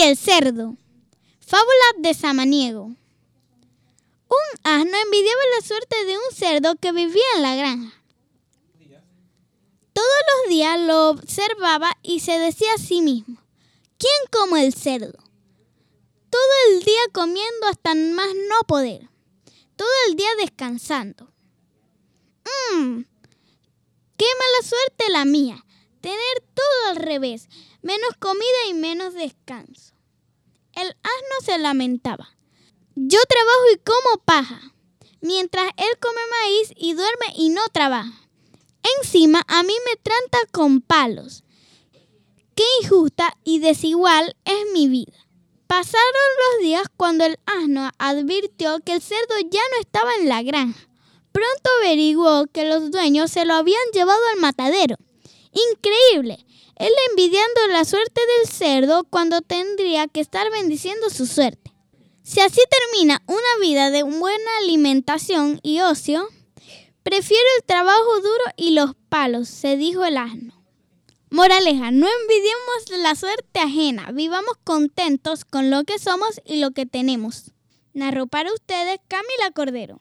el cerdo. Fábula de Samaniego. Un asno envidiaba la suerte de un cerdo que vivía en la granja. Todos los días lo observaba y se decía a sí mismo, ¿quién como el cerdo? Todo el día comiendo hasta más no poder. Todo el día descansando. Mmm, qué mala suerte la mía. Tener al revés, menos comida y menos descanso. El asno se lamentaba. Yo trabajo y como paja, mientras él come maíz y duerme y no trabaja. Encima a mí me trata con palos. Qué injusta y desigual es mi vida. Pasaron los días cuando el asno advirtió que el cerdo ya no estaba en la granja. Pronto averiguó que los dueños se lo habían llevado al matadero. Increíble. Él envidiando la suerte del cerdo cuando tendría que estar bendiciendo su suerte. Si así termina una vida de buena alimentación y ocio, prefiero el trabajo duro y los palos, se dijo el asno. Moraleja, no envidiemos la suerte ajena, vivamos contentos con lo que somos y lo que tenemos. Narró para ustedes Camila Cordero.